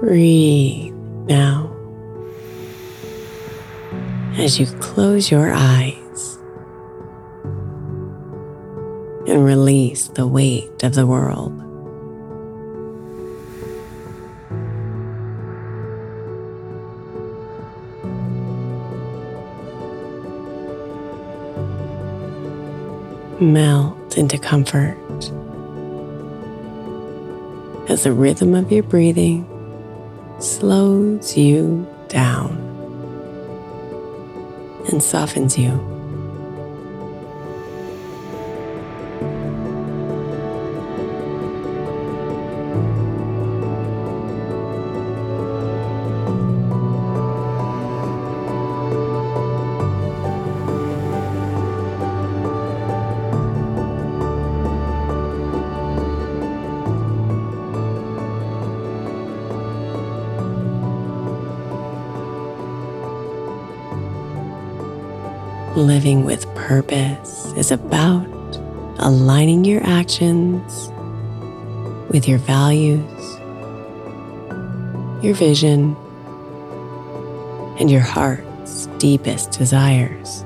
Breathe now as you close your eyes and release the weight of the world. Melt into comfort as the rhythm of your breathing slows you down and softens you. Living with purpose is about aligning your actions with your values, your vision, and your heart's deepest desires.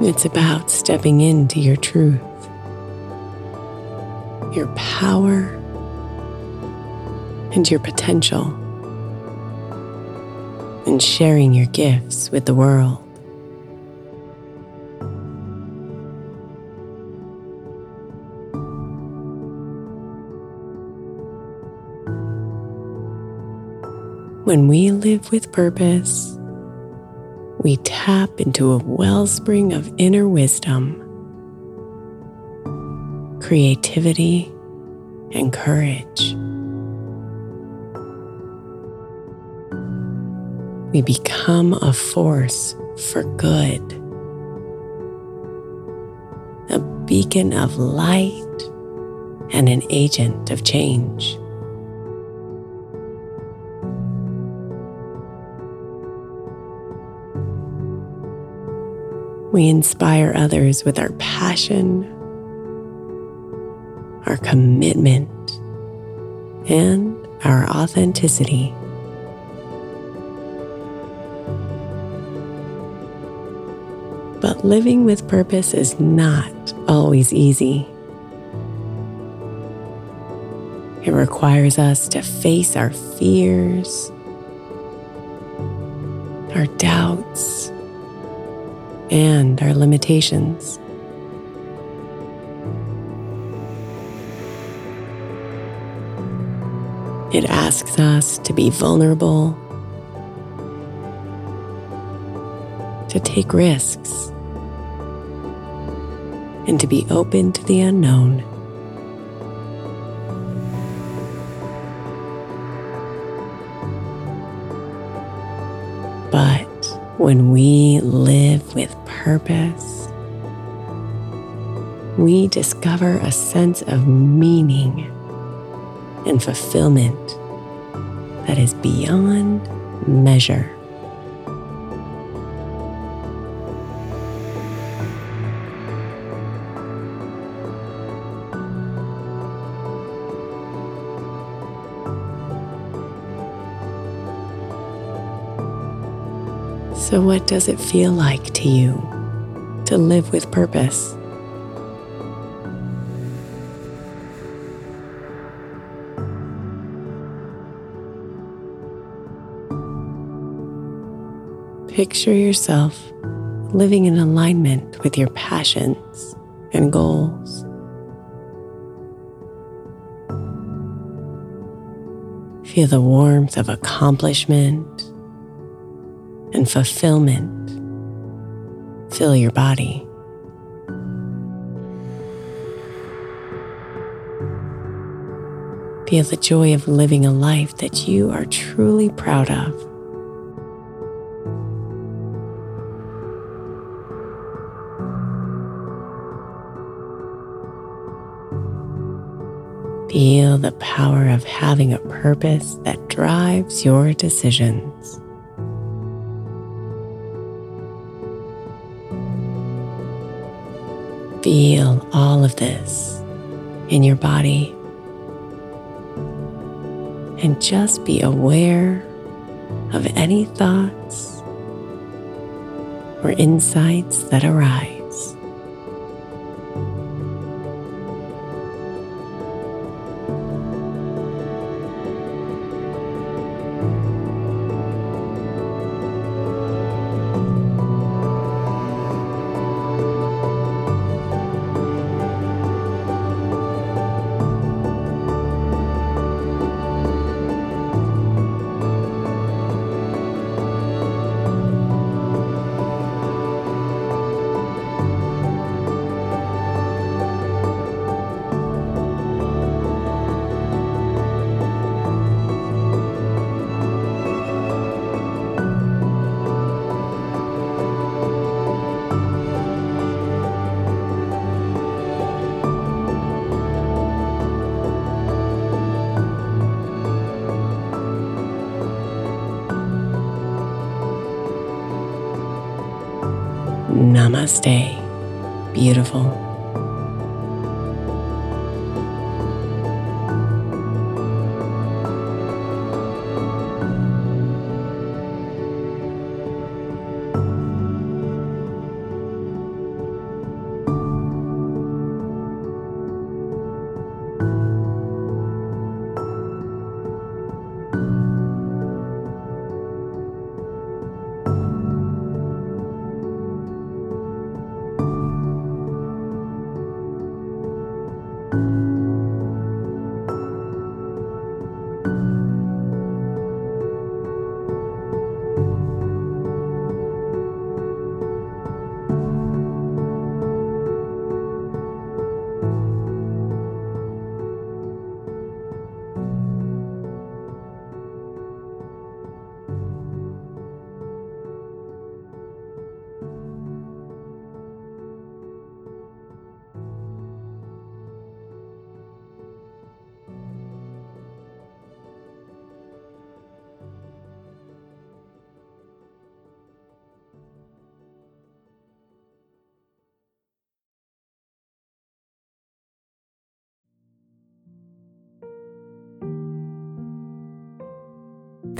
It's about stepping into your truth your power, and your potential, and sharing your gifts with the world. When we live with purpose, we tap into a wellspring of inner wisdom creativity, and courage. We become a force for good, a beacon of light and an agent of change. We inspire others with our passion, our commitment, and our authenticity. But living with purpose is not always easy. It requires us to face our fears, our doubts, and our limitations. It asks us to be vulnerable, to take risks, and to be open to the unknown. But when we live with purpose, we discover a sense of meaning and fulfillment that is beyond measure. So, what does it feel like to you to live with purpose? Picture yourself living in alignment with your passions and goals. Feel the warmth of accomplishment and fulfillment fill your body. Feel the joy of living a life that you are truly proud of. Feel the power of having a purpose that drives your decisions. Feel all of this in your body and just be aware of any thoughts or insights that arise. Namaste. Beautiful.